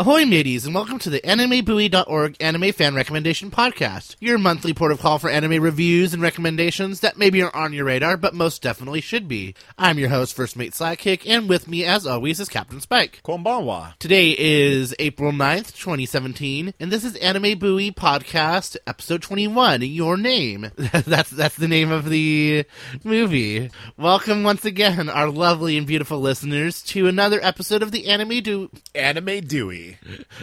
Ahoy, mateys, and welcome to the AnimeBuoy.org Anime Fan Recommendation Podcast, your monthly port of call for anime reviews and recommendations that maybe aren't on your radar, but most definitely should be. I'm your host, First Mate Sidekick, and with me, as always, is Captain Spike. Konbanwa. Today is April 9th, 2017, and this is Anime Buoy Podcast, episode 21, Your Name. that's, that's the name of the movie. Welcome once again, our lovely and beautiful listeners, to another episode of the Anime Do Anime Dewey.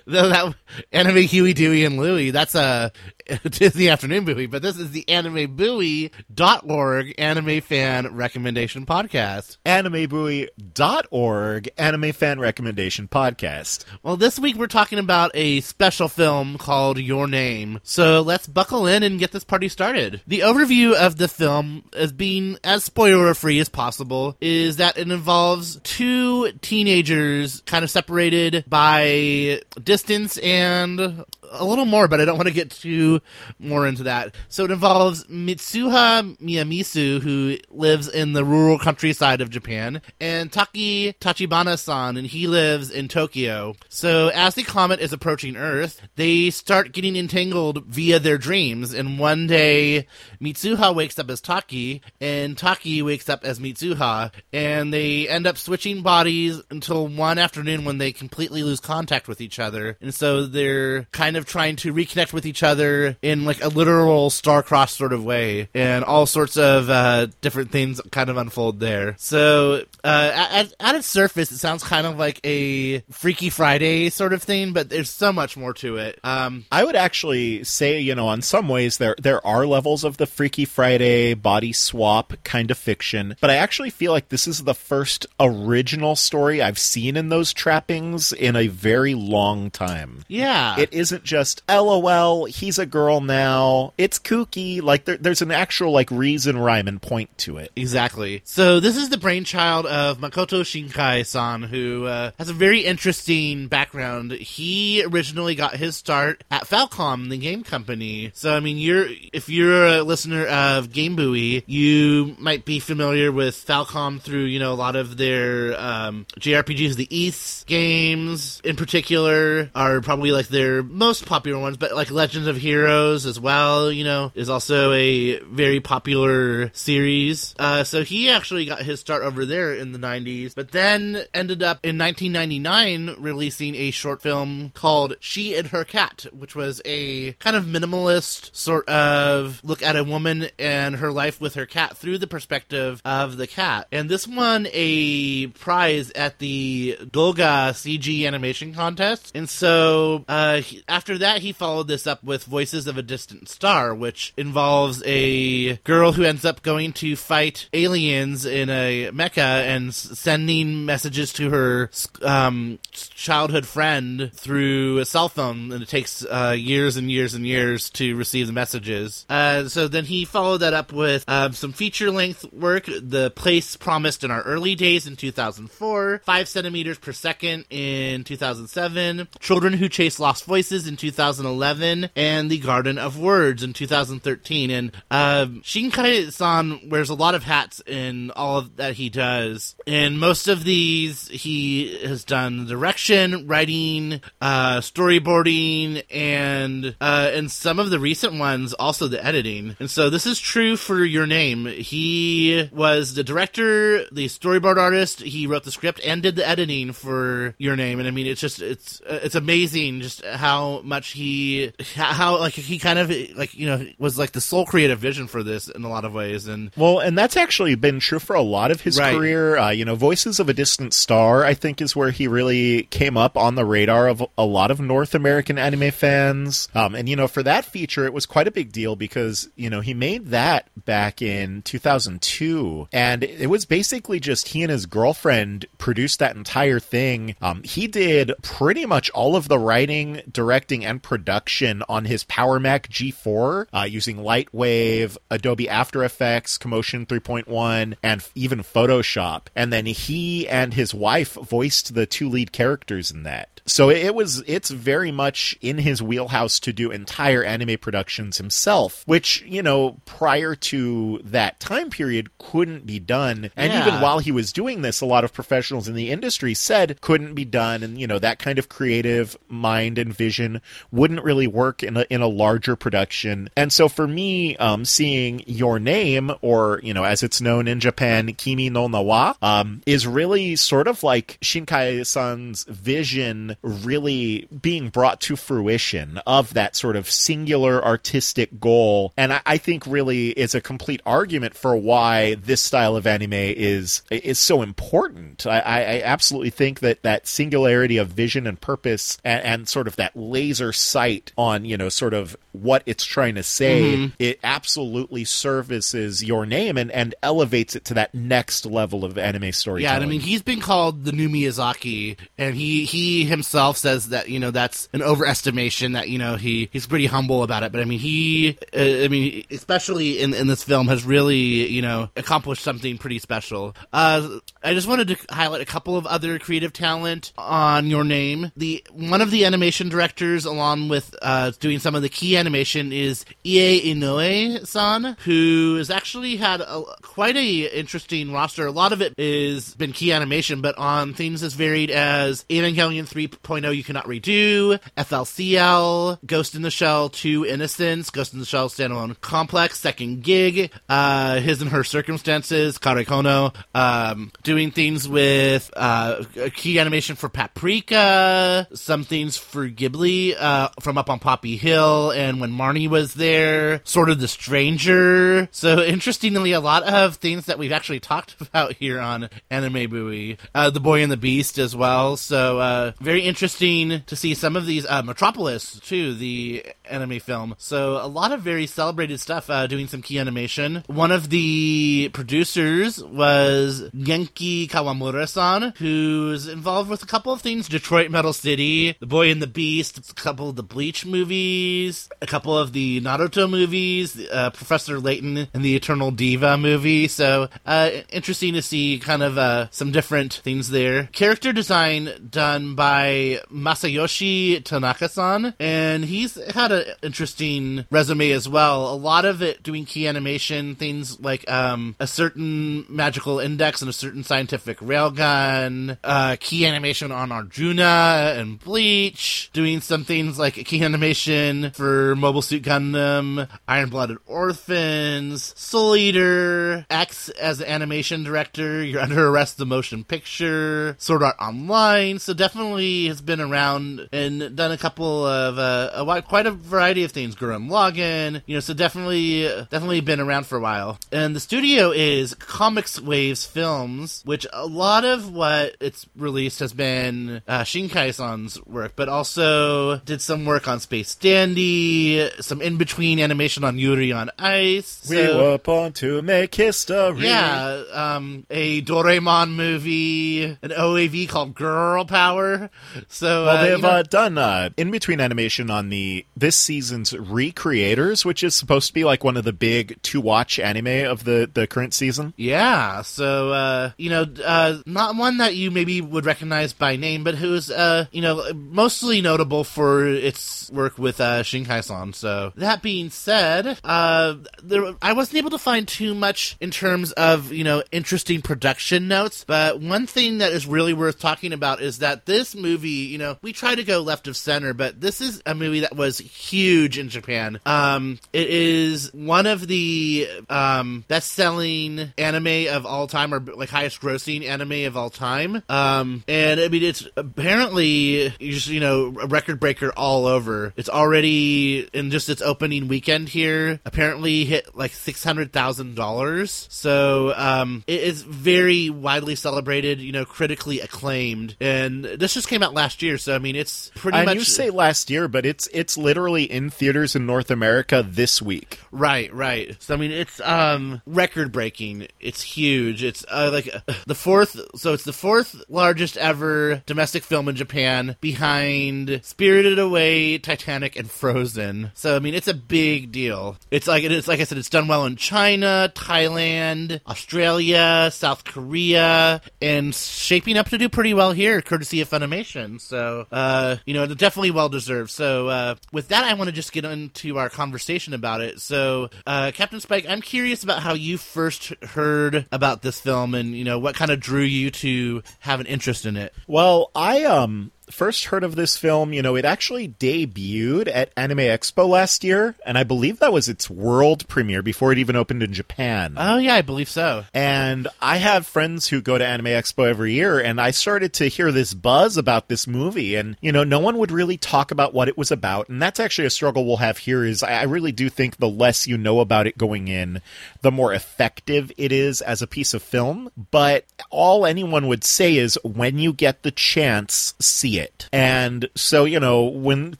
Though that anime Huey, Dewey, and Louie. That's a Disney Afternoon Buoy, but this is the Anime AnimeBuoy.org anime fan recommendation podcast. Anime AnimeBuoy.org Anime Fan Recommendation Podcast. Well, this week we're talking about a special film called Your Name. So let's buckle in and get this party started. The overview of the film, as being as spoiler free as possible, is that it involves two teenagers kind of separated by distance and a little more, but I don't want to get too more into that. So it involves Mitsuha Miyamizu, who lives in the rural countryside of Japan, and Taki Tachibana-san, and he lives in Tokyo. So as the comet is approaching Earth, they start getting entangled via their dreams, and one day Mitsuha wakes up as Taki, and Taki wakes up as Mitsuha, and they end up switching bodies until one afternoon when they completely lose contact with each other. And so they're kind of trying to reconnect with each other in like a literal star-crossed sort of way, and all sorts of uh, different things kind of unfold there. So uh, at, at its surface, it sounds kind of like a Freaky Friday sort of thing, but there's so much more to it. Um, I would actually say, you know, in some ways there there are levels of the Freaky Friday body swap kind of fiction, but I actually feel like this is the first original story I've seen in those trappings in a very long time. yeah, It isn't just LOL, he's a girl now. It's kooky. Like there, there's an actual like reason, rhyme, and point to it. Exactly. So this is the brainchild of Makoto Shinkai-san, who uh, has a very interesting background. He originally got his start at Falcom, the game company. So I mean, you're if you're a listener of Game Buoy, you might be familiar with Falcom through you know a lot of their um, JRPGs. The Ys games, in particular, are probably like their most popular ones. But like Legends of Heroes as well, you know, is also a very popular series. Uh, so he actually got his start over there in the 90s, but then ended up in 1999 releasing a short film called She and Her Cat, which was a kind of minimalist sort of look at a woman and her life with her cat through the perspective of the cat. And this won a prize at the DoGA CG animation contest. And so uh, he- after that, he followed this up with Voices of a Distant Star, which involves a girl who ends up going to fight aliens in a mecha and sending messages to her um, childhood friend through a cell phone, and it takes uh, years and years and years to receive the messages. Uh, so then he followed that up with um, some feature length work, The Place Promised in Our Early Days in 2004, 5 centimeters per second in 2007, Children Who Chase Lost Voices in 2011, and The Garden of Words in 2013. And um, Shinkai-san wears a lot of hats in all of that he does. In most of these, he has done direction, writing, uh, storyboarding, and uh, some of the recent ones, also the editing. And so this is true for Your Name. He was the director, the storyboard artist. He wrote the script and did the editing for Your Name. And I mean, it's just it's it's amazing just how much he how like he kind of like you know was like the sole creative vision for this in a lot of ways. And Well, and that's actually been true for a lot of his Right. career. Uh, you know, Voices of a Distant Star, I think, is where he really came up on the radar of a lot of North American anime fans. Um, and, you know, for that feature, it was quite a big deal because, you know, he made that back in 2002. And it was basically just he and his girlfriend produced that entire thing. Um, he did pretty much all of the writing, directing, and production on his Power Mac G4 uh, using Lightwave, Adobe After Effects, Commotion 3.1, and even Photoshop. And then he and his wife voiced the two lead characters in that. So it was it's very much in his wheelhouse to do entire anime productions himself, which, you know, prior to that time period couldn't be done. And Yeah. even while he was doing this, a lot of professionals in the industry said couldn't be done and you know, that kind of creative mind and vision wouldn't really work in a in a larger production. And so for me, um seeing your name or, you know, as it's known in Japan, Kimi no Na wa, um, is really sort of like Shinkai-san's vision really being brought to fruition of that sort of singular artistic goal. And I, I think really is a complete argument for why this style of anime is is so important. I, I, absolutely think that that singularity of vision and purpose and, and sort of that laser sight on, you know, sort of what it's trying to say, mm-hmm. it absolutely services your name and, and elevates it to that next level of anime Yeah, storytelling. and I mean he's been called the new Miyazaki, and he he himself says that you know that's an overestimation. That you know he he's pretty humble about it, but I mean he, uh, I mean especially in in this film has really you know accomplished something pretty special. Uh, I just wanted to highlight a couple of other creative talent on your name. The one of the animation directors, along with uh, doing some of the key animation, is Ie Inoue-san, who has actually had a, quite a interesting roster. A lot of it is been key animation, but on things as varied as Evangelion 3.0 You Cannot Redo, FLCL, Ghost in the Shell 2 Innocence, Ghost in the Shell Standalone Complex, Second Gig, uh, His and Her Circumstances, KareKano, um, doing things with uh, key animation for Paprika, some things for Ghibli uh, from Up on Poppy Hill, and when Marnie was there, Sword of the Stranger. So interestingly, a lot of things that we've actually talked about here on Anime Buoy, uh, The Boy and the Beast as well. So uh, very interesting to see some of these uh, Metropolis too, the anime film. So a lot of very celebrated stuff uh, doing some key animation. One of the producers was Genki Kawamura-san, who's involved with a couple of things: Detroit Metal City, The Boy and the Beast, a couple of the Bleach movies, a couple of the Naruto movies, uh, Professor Layton and the Eternal Diva movie. So uh, interesting to see kind of uh, some different things there. Character design done by Masayoshi Tanaka-san, and he's had an interesting resume as well. A lot of it doing key animation, things like um, a certain magical index and a certain scientific railgun, uh, key animation on Arjuna and Bleach, doing some things like key animation for Mobile Suit Gundam, Iron Blooded Orphans, Soul Eater, X as an animation director, You're Under Arrest the Motion Picture, Sword Art Online, so definitely has been around and done a couple of, uh, a, quite a variety of things, Gurren Lagann, you know, so definitely, definitely been around for a while. And the studio is CoMix Waves Films, which a lot of what it's released has been uh, Shinkai-san's work, but also did some work on Space Dandy, some in-between animation on Yuri on Ice. we were born to make history. yeah, um, a Doraemon movie, an OAV called Girl Power. So Well, uh, they've you know- uh, done uh, in between animation on the this season's Re:Creators, which is supposed to be like one of the big to watch anime of the the current season. Yeah, so uh, you know, uh, not one that you maybe would recognize by name, but who's uh, you know, mostly notable for its work with uh, Shinkai-san. So that being said, uh, there, I wasn't able to find too much in terms of you know interesting production notes. But one thing that is really worth talking about is that this movie, you know, we try to go left of center, but this is a movie that was huge in Japan. Um, it is one of the um, best-selling anime of all time, or like highest-grossing anime of all time. Um, and I mean, it's apparently just you know a record breaker all over. It's already in just its opening weekend here. Apparently hit like six hundred thousand dollars. So um, it is very widely celebrated. You know, critically acclaimed. And this just came out last year, so I mean, it's pretty and much you say last year, but it's it's literally in theaters in North America this week. Right, right. So I mean, it's um record breaking. It's huge. It's uh, like uh, the fourth. So it's the fourth largest ever domestic film in Japan, behind Spirited Away, Titanic, and Frozen. So I mean, it's a big deal. It's like it's like I said, it's done well in China, Thailand, Australia, South Korea, and shaping up to do pretty well here, courtesy of Funimation. So, uh, you know, definitely well deserved. So, uh, with that, I want to just get into our conversation about it. So, uh, Captain Spike, I'm curious about how you first heard about this film and, you know, what kind of drew you to have an interest in it. Well, I um first heard of this film, you know, it actually debuted at Anime Expo last year, and I believe that was its world premiere before it even opened in Japan. Oh, yeah, I believe so. And I have friends who go to Anime Expo every year, and I started to hear this buzz about this movie, and, you know, no one would really talk about what it was about, and that's actually a struggle we'll have here is I really do think the less you know about it going in, the more effective it is as a piece of film, but all anyone would say is when you get the chance, see it. And so, you know, when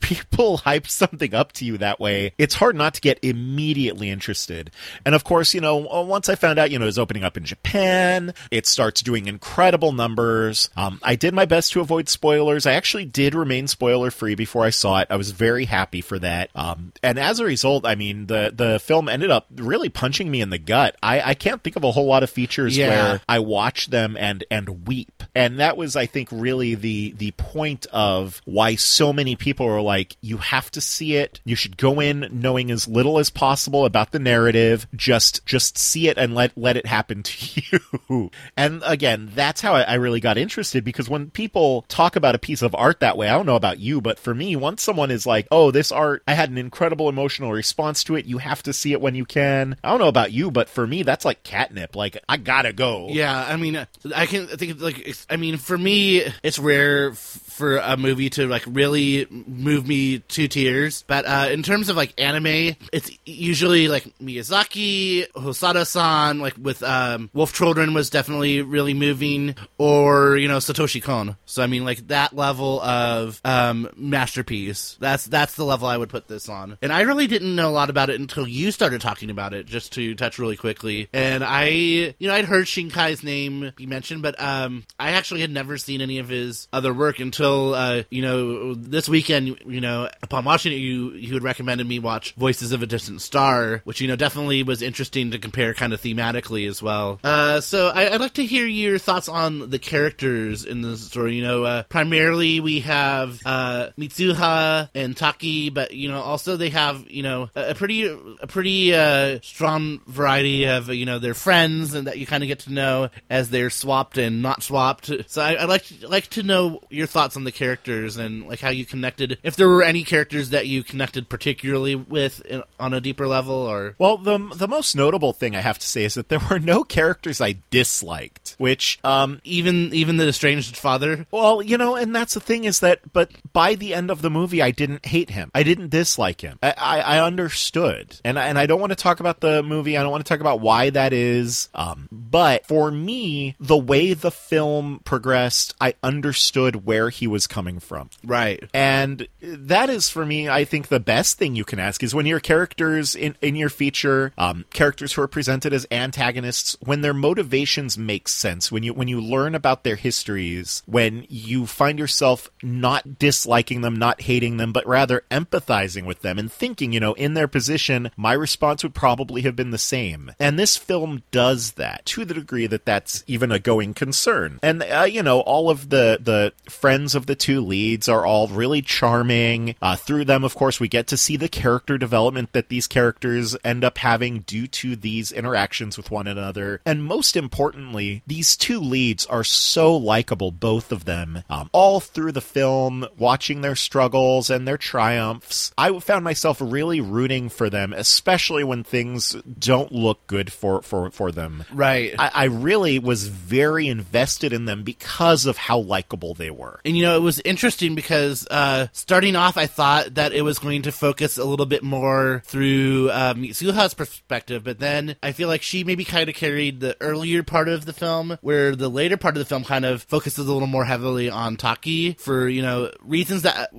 people hype something up to you that way, it's hard not to get immediately interested. And of course, you know, once I found out, you know, it was opening up in Japan, it starts doing incredible numbers. Um, I did my best to avoid spoilers. I actually did remain spoiler free before I saw it. I was very happy for that. Um, and as a result, I mean, the, the film ended up really punching me in the gut. I, I can't think of a whole lot of features Yeah. where I watch them and, and weep. And that was, I think, really the, the point of why so many people are like, you have to see it. You should go in knowing as little as possible about the narrative. Just, just see it and let, let it happen to you. and again, that's how I, I really got interested because when people talk about a piece of art that way, I don't know about you, but for me, once someone is like, oh, this art, I had an incredible emotional response to it. You have to see it when you can. I don't know about you, but for me, that's like catnip. Like, I gotta go. Yeah, I mean, I can think like I mean, for me, it's rare f- for a movie to like really move me to tears. But uh, in terms of like anime, it's usually like Miyazaki, Hosoda-san, like with um, Wolf Children was definitely really moving, or you know Satoshi Kon. So I mean, like that level of um, masterpiece. That's that's the level I would put this on. And I really didn't know a lot about it until you started talking about it. Just to touch really quickly, and I, you know, I'd heard Shinkai's name be mentioned, but um, I actually had never seen any of his other work until uh, you know this weekend. You know, upon watching it, you you had recommended me watch Voices of a Distant Star, which you know definitely was interesting to compare kind of thematically as well. Uh, so I, I'd like to hear your thoughts on the characters in the story. You know, uh, primarily we have uh, Mitsuha and Taki, but you know also they have you know a, a pretty a pretty uh, strong variety of you know their friends and that you kind of get to know as they're swapped and not swapped. So I, I'd like to, like to know your thoughts on the characters and like how you connected. If there were any characters that you connected particularly with in, on a deeper level, or Well, the the most notable thing I have to say is that there were no characters I disliked, which um even even the estranged father. well, you know, and that's the thing is that but by the end of the movie I didn't hate him. I didn't dislike him. I I, I understood. And and I don't want to talk about the movie. I don't want to talk about why that is. Um but for me, the way the film progressed, I understood where he was coming from. Right. And that is for me, I think the best thing you can ask is when your characters in, in your feature, um, characters who are presented as antagonists, when their motivations make sense, when you when you learn about their histories, when you find yourself not disliking them, not hating them, but rather empathizing with them and thinking, you know, in their position, my response would probably have been the same. And this film does that to the degree that that's even a going concern. And uh, you know, all of the the friends of the two leads are all really charming. Uh, through them, of course, we get to see the character development that these characters end up having due to these interactions with one another. And most importantly, these two leads are so likable, both of them, um, all through the film, watching their struggles and their triumphs. I found myself really rooting for them, especially when things don't look good for for for them. Right. I, I really was very invested in them because of how likable they were. And you know, it was interesting because uh, starting off, I thought that it was going to focus a little bit more through um, Mitsuha's perspective, but then I feel like she maybe kind of carried the earlier part of the film, where the later part of the film kind of focuses a little more heavily on Taki for you know reasons that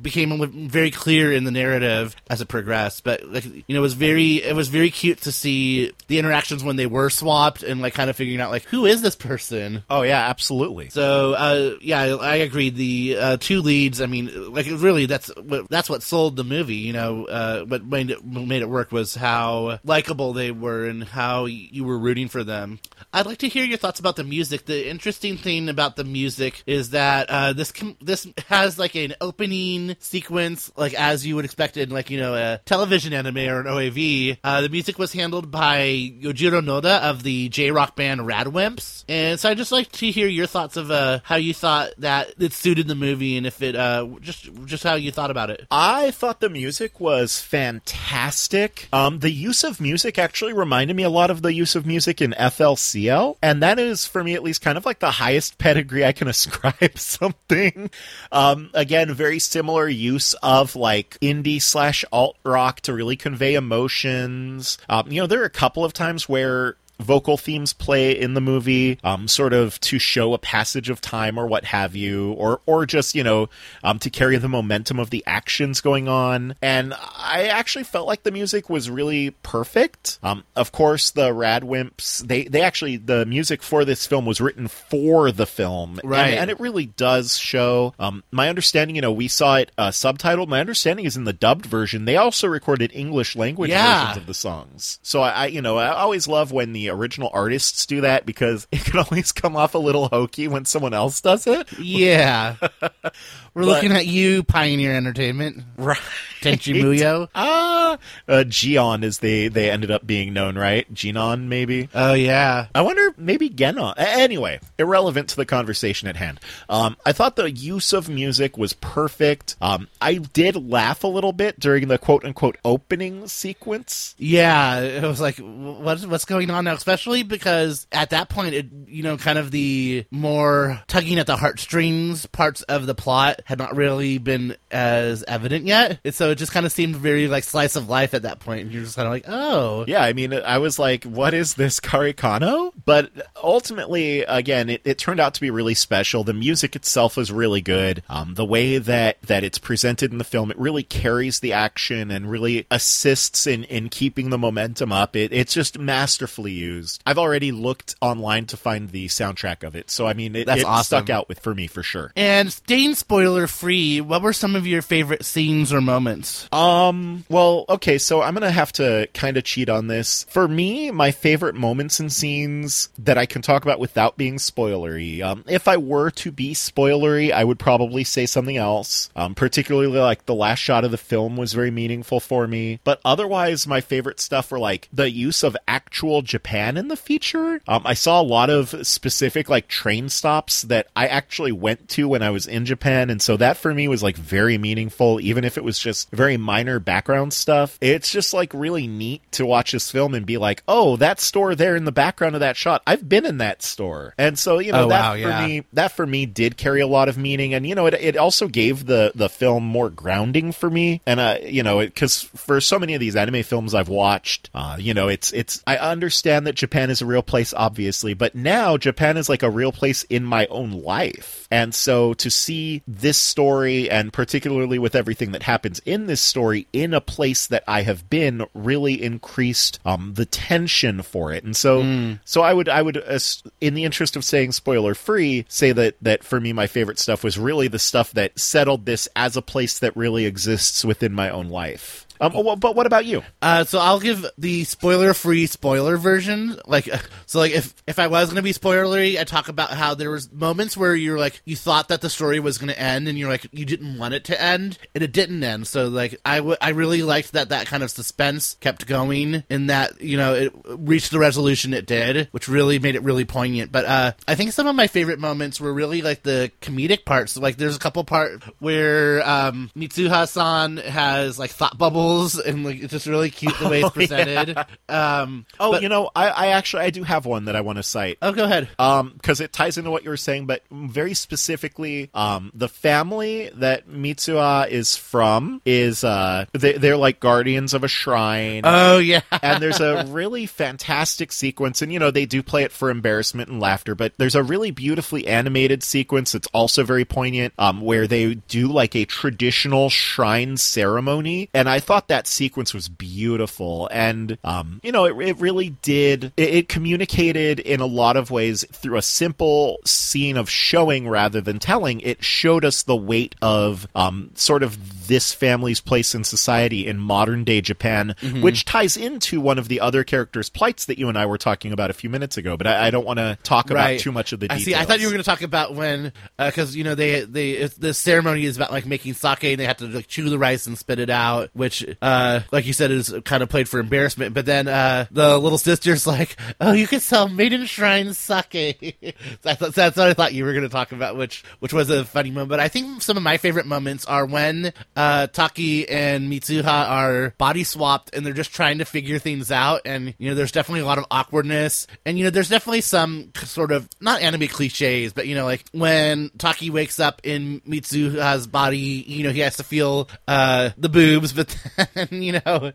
became very clear in the narrative as it progressed. But like you know, it was very it was very cute to see the interactions when they were swapped and like kind of figuring out like who is this person. Oh yeah, absolutely. So uh, yeah, I, I The uh, two leads, I mean, like really, that's what that's what sold the movie. You know, uh, what made it made it work was how likable they were and how you were rooting for them. I'd like to hear your thoughts about the music. The interesting thing about the music is that uh, this com- this has like an opening sequence, like as you would expect in like you know a television anime or an OAV. Uh, the music was handled by Yojiro Noda of the J rock band Radwimps, and so I'd just like to hear your thoughts of uh, how you thought that it suited the movie and if it uh, just just how you thought about it. I thought the music was fantastic. Um, the use of music actually reminded me a lot of the use of music in FLCL, and that is for me at least kind of like the highest pedigree I can ascribe something. Um, again, very similar use of like indie slash alt rock to really convey emotions. Um, you know, there are a couple of times where vocal themes play in the movie, um, sort of to show a passage of time or what have you, or or just you know um, to carry the momentum of the actions going on. And I actually felt like the music was really perfect. Um, of course, the Radwimps they they actually the music for this film was written for the film, Right. And, and it really does show. Um, my understanding, you know, we saw it uh, subtitled. My understanding is in the dubbed version, they also recorded English language Yeah. versions of the songs. So I, I, you know, I always love when the original artists do that because it can always come off a little hokey when someone else does it. Yeah, we're But- looking at you, Pioneer Entertainment, Right. Tenchi Muyo. Ah, uh, Gion as they they ended up being known, right? Genon, maybe. Oh yeah, I wonder, maybe Genon. Anyway, irrelevant to the conversation at hand. Um, I thought the use of music was perfect. Um, I did laugh a little bit during the quote unquote opening sequence. Yeah, it was like, what's what's going on now? Especially because at that point, it you know, kind of the more tugging at the heartstrings parts of the plot had not really been as evident yet, and so it just kind of seemed very like slice of life at that point. and you're just kind of like, oh, Yeah, I mean, I was like, what is this KareKano? But ultimately, again, it, it turned out to be really special. The music itself was really good. Um, the way that, that it's presented in the film, it really carries the action and really assists in, in keeping the momentum up. It, it's just masterfully used. I've already looked online to find the soundtrack of it. So, I mean, it, That's it awesome. stuck out with for me for sure. And staying spoiler free, what were some of your favorite scenes or moments? Um, well, okay, so I'm gonna have to kind of cheat on this. For me, my favorite moments and scenes that I can talk about without being spoilery. Um, if I were to be spoilery, I would probably say something else. Um, particularly like the last shot of the film was very meaningful for me. But otherwise, my favorite stuff were like the use of actual Japan in the feature. Um, I saw a lot of specific like train stops that I actually went to when I was in Japan, and so that for me was like very meaningful, even if it was just very minor background stuff. It's just like really neat to watch this film and be like, oh, that store there in the background of that shot, I've been in that store, and so you know Oh, that wow, for yeah. me that for me did carry a lot of meaning, and you know it it also gave the the film more grounding for me, and uh you know because for so many of these anime films I've watched, uh you know it's it's I understand that Japan is a real place, obviously, but now Japan is like a real place in my own life, and so to see this story and particularly with everything that happens in this story in a place that I have been really increased um the tension for it, and so so I would I would uh, in the interest of saying spoiler free say that that for me my favorite stuff was really the stuff that settled this as a place that really exists within my own life. Um, but what about you? Uh, so I'll give the spoiler-free spoiler version. Like, uh, so like if if I was gonna be spoilery, I talk about how there was moments where you're like you thought that the story was gonna end, and you're like you didn't want it to end, and it didn't end. So like I w- I really liked that that kind of suspense kept going, and that you know it reached the resolution it did, which really made it really poignant. But uh, I think some of my favorite moments were really like the comedic parts. Like there's a couple part where um, Mitsuha-san has like thought bubbles, and like it's just really cute the way it's presented. Um, Oh, but- you know, I, I actually I do have one that I want to cite. oh, go ahead. um because it ties into what you were saying but very specifically um the family that mitsuha is from is uh they, they're like guardians of a shrine Oh yeah, and there's a really fantastic sequence and you know they do play it for embarrassment and laughter but there's a really beautifully animated sequence that's also very poignant um where they do like a traditional shrine ceremony and i thought thought that sequence was beautiful, and um, you know, it, it really did. It, it communicated in a lot of ways through a simple scene of showing rather than telling. It showed us the weight of um, sort of this family's place in society in modern day Japan, which ties into one of the other characters' plights that you and I were talking about a few minutes ago. But I, I don't want to talk about Right. too much of the I see. I thought you were going to talk about when, because you know they they the ceremony is about like making sake and they have to like chew the rice and spit it out, which, uh, like you said, is kind of played for embarrassment. But then uh, the little sister's like, "Oh, you can sell maiden shrine sake." that's, that's what I thought you were going to talk about, which which was a funny moment. But I think some of my favorite moments are when uh, Taki and Mitsuha are body swapped and they're just trying to figure things out, and you know, there's definitely a lot of awkwardness, and you know, there's definitely some sort of not anime cliches, but you know, like when Taki wakes up in Mitsuha's body, you know, he has to feel uh, the boobs, but then you know,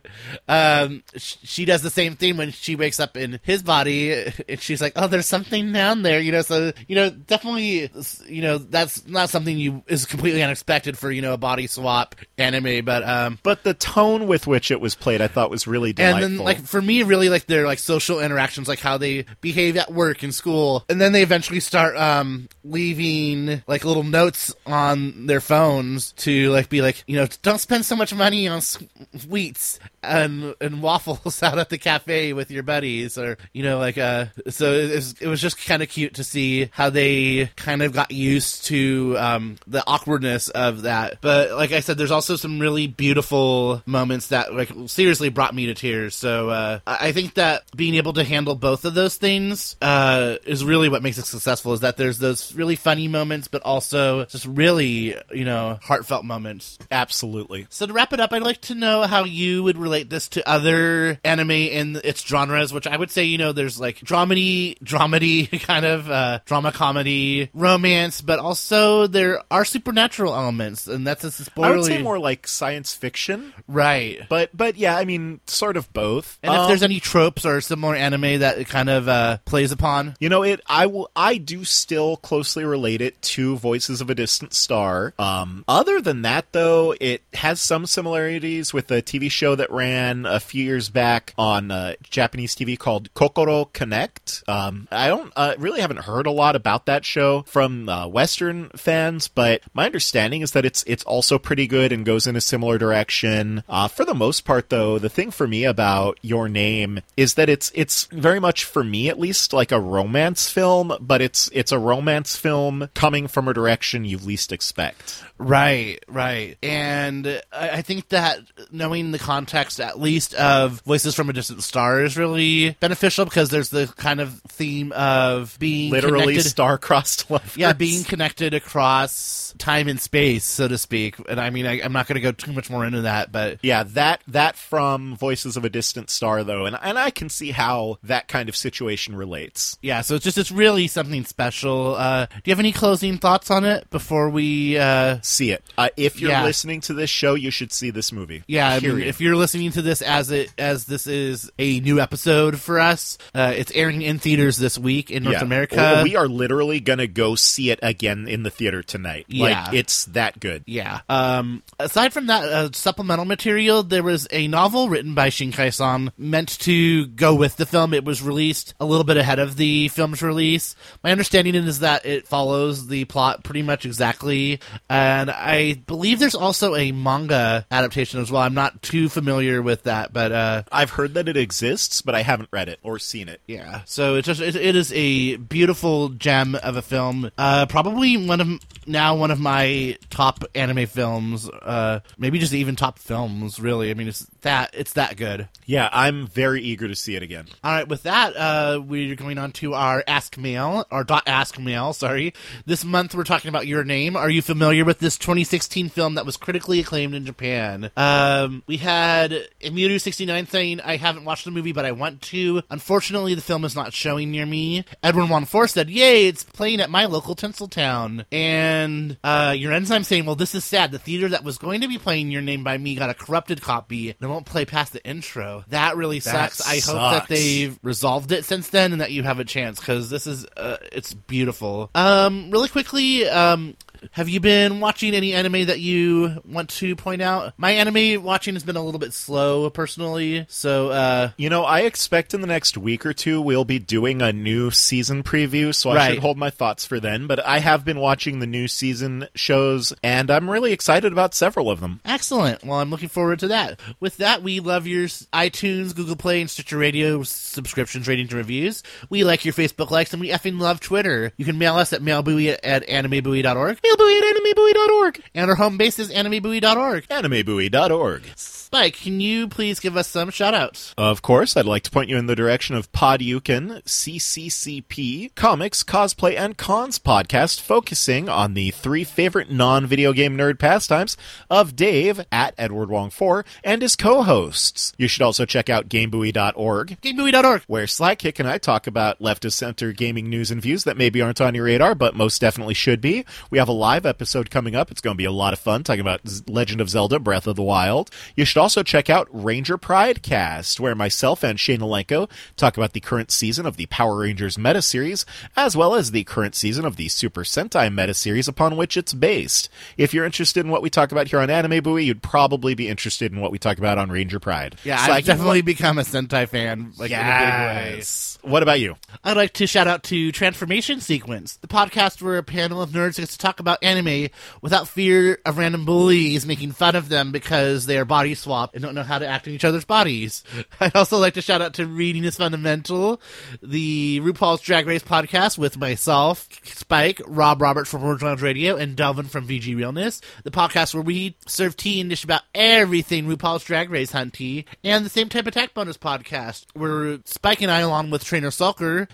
um, she does the same thing when she wakes up in his body, and she's like, "Oh, there's something down there," you know. So you know, definitely, you know, that's not something you is completely unexpected for you know a body swap anime, but um, But the tone with which it was played, I thought was really delightful. and then like for me really like their like social interactions like how they behave at work and school and then they eventually start um leaving like little notes on their phones to like be like you know don't spend so much money on sweets and and waffles out at the cafe with your buddies or you know like uh so it was, it was just kind of cute to see how they kind of got used to um the awkwardness of that but like i said there's also some really beautiful moments that like seriously brought me to tears so uh i I think that being able to handle both of those things uh is really what makes it successful is that there's those really funny moments but also just really you know heartfelt moments absolutely. so to wrap it up, I'd like to know how you would relate this to other anime in its genres, which I would say, you know, there's like dramedy, dramedy kind of uh, drama comedy, romance, but also there are supernatural elements, and that's a spoiler. Say more like science fiction, right. but but yeah, I mean, sort of both. And if Um, there's any tropes or similar anime that it kind of uh, plays upon, You know, it. I will. I do still closely relate it to Voices of a Distant Star. Um, other than that, though, it has some similarities with a TV show that ran a few years back on uh, Japanese TV called Kokoro Connect. Um, I don't uh, really haven't heard a lot about that show from uh, Western fans, but my understanding is that it's it's also pretty good and goes in a similar direction. Uh, for the most part, though, the thing for me about Your Name is that it's it's very much for me at least like a romance film, but it's it's a romance film coming from a direction you least expect. Right, right. And I I think that knowing the context, at least, of Voices from a Distant Star is really beneficial because there's the kind of theme of being Literally connected. star-crossed lovers. yeah, being connected across time and space, so to speak. And I mean, I, I'm not going to go too much more into that, but Yeah, that that from Voices of a Distant Star though, and and I can see how that kind of situation relates. yeah, so it's just it's really something special. Uh, do you have any closing thoughts on it before we? Uh, See it. Uh, if you're Yeah. listening to this show, you should see this movie. Yeah, I mean, if you're listening to this as it as this is a new episode for us, uh, it's airing in theaters this week in North Yeah. America. we are literally gonna go see it again in the theater tonight. Yeah. Like it's that good. yeah. Um, aside from that uh, supplemental material, there was a novel written by Shinkai-san meant to go with the film. It was released a little bit ahead of the film's release. My understanding is that it follows the plot pretty much exactly, and I believe there's also a manga adaptation as well. I'm not too familiar with that, but uh, I've heard that it exists, but I haven't read it or seen it. Yeah, so it's just it, it is a beautiful gem of a film. Uh, probably one of now one of my top anime films. Uh, maybe just even top films. Really, I mean, it's that it's that good. Yeah, I'm very eager to see it again. All right, with that, uh, we're going on to our Ask Mail, or dot Ask Mail, sorry. This month we're talking about Your Name. Are you familiar with this 2016 film that was critically acclaimed in Japan? Um, we had Emiru69 saying, I haven't watched the movie, but I want to. Unfortunately, the film is not showing near me. Edwin One Four said, Yay, it's playing at my local Tinseltown. And uh, Your Enzyme saying, Well, this is sad. The theater that was going to be playing Your Name by me got a corrupted copy and it won't play past the intro. That really That sucks. I hope that they've resolved it since then and that you have a chance because this is uh, it's beautiful. Um, really quickly, um, Have you been watching any anime that you want to point out? My anime watching has been a little bit slow, personally. So, uh, You know, I expect in the next week or two we'll be doing a new season preview, so I should hold my thoughts for then. But I have been watching the new season shows, and I'm really excited about several of them. excellent. Well, I'm looking forward to that. With that, we love your iTunes, Google Play, and Stitcher Radio subscriptions, ratings, and reviews. We like your Facebook likes, and we effing love Twitter. You can mail us at mailbuoy at animebuoy.org, mailbuoy at animebuoy.org, and our home base is animebuoy.org. AnimeBuoy.org. Spike, can you please give us some shout-outs? Of course, I'd like to point you in the direction of Podyukin, CCCP, Comics, Cosplay, and Cons podcast, focusing on the three favorite non-video game nerd pastimes of Dave at Edward Wong 4 and his co-hosts. You should also check out GameBuoy.org, GameBuoy.org. where Sidekick and I talk about left of center gaming news and views that maybe aren't on your radar, but most definitely should be. We have a live episode coming up. It's going to be a lot of fun talking about Legend of Zelda Breath of the Wild. You should also check out Ranger Pride Cast, where myself and Shane Alenko talk about the current season of the Power Rangers meta series, as well as the current season of the Super Sentai meta series upon which it's based. If you're interested in what we talk about here on Anime Buoy, you'd probably be interested in what we talk about on Ranger Pride. Yeah, So I I've can- definitely become a Sentai fan, like in a big way. Yes. What about you? I'd like to shout out to Transformation Sequence, the podcast where a panel of nerds gets to talk about anime without fear of random bullies making fun of them because their are swapped and don't know how to act in each other's bodies. I'd also like to shout out to Reading is Fundamental, the RuPaul's Drag Race podcast with myself, Spike, Rob Roberts from Orange Lounge Radio, and Delvin from VG Realness, the podcast where we serve tea and dish about everything RuPaul's Drag Race hunt tea, and the Same Type Attack bonus podcast where Spike and I, along with Trainer Sulker,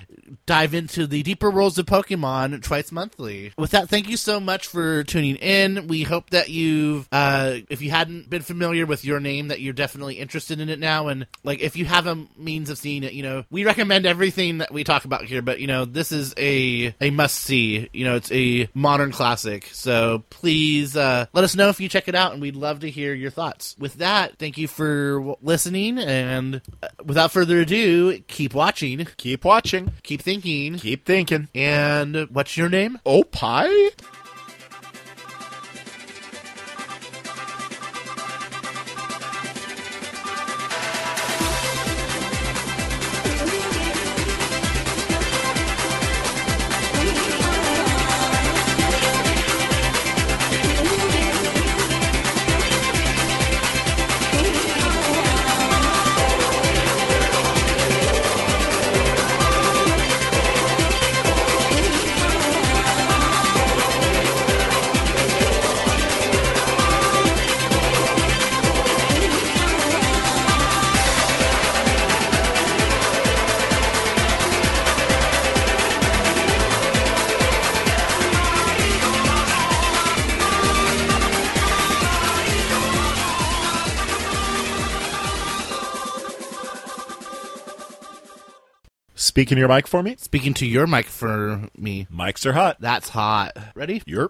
dive into the deeper worlds of Pokemon twice monthly. With that, thank you so much for tuning in. We hope that you've, uh, if you hadn't been familiar with your name, that you're definitely interested in it now. And like, if you have a means of seeing it, you know, we recommend everything that we talk about here. But you know, this is a a must see. You know, it's a modern classic. So please uh, let us know if you check it out, and we'd love to hear your thoughts. With that, thank you for listening, and uh, without further ado, keep watching, Keep watching. keep thinking, Keep thinking. and what's your name? Oh, Speaking your mic for me? Speaking to your mic for me. Mics are hot. That's hot. Ready? Yerp.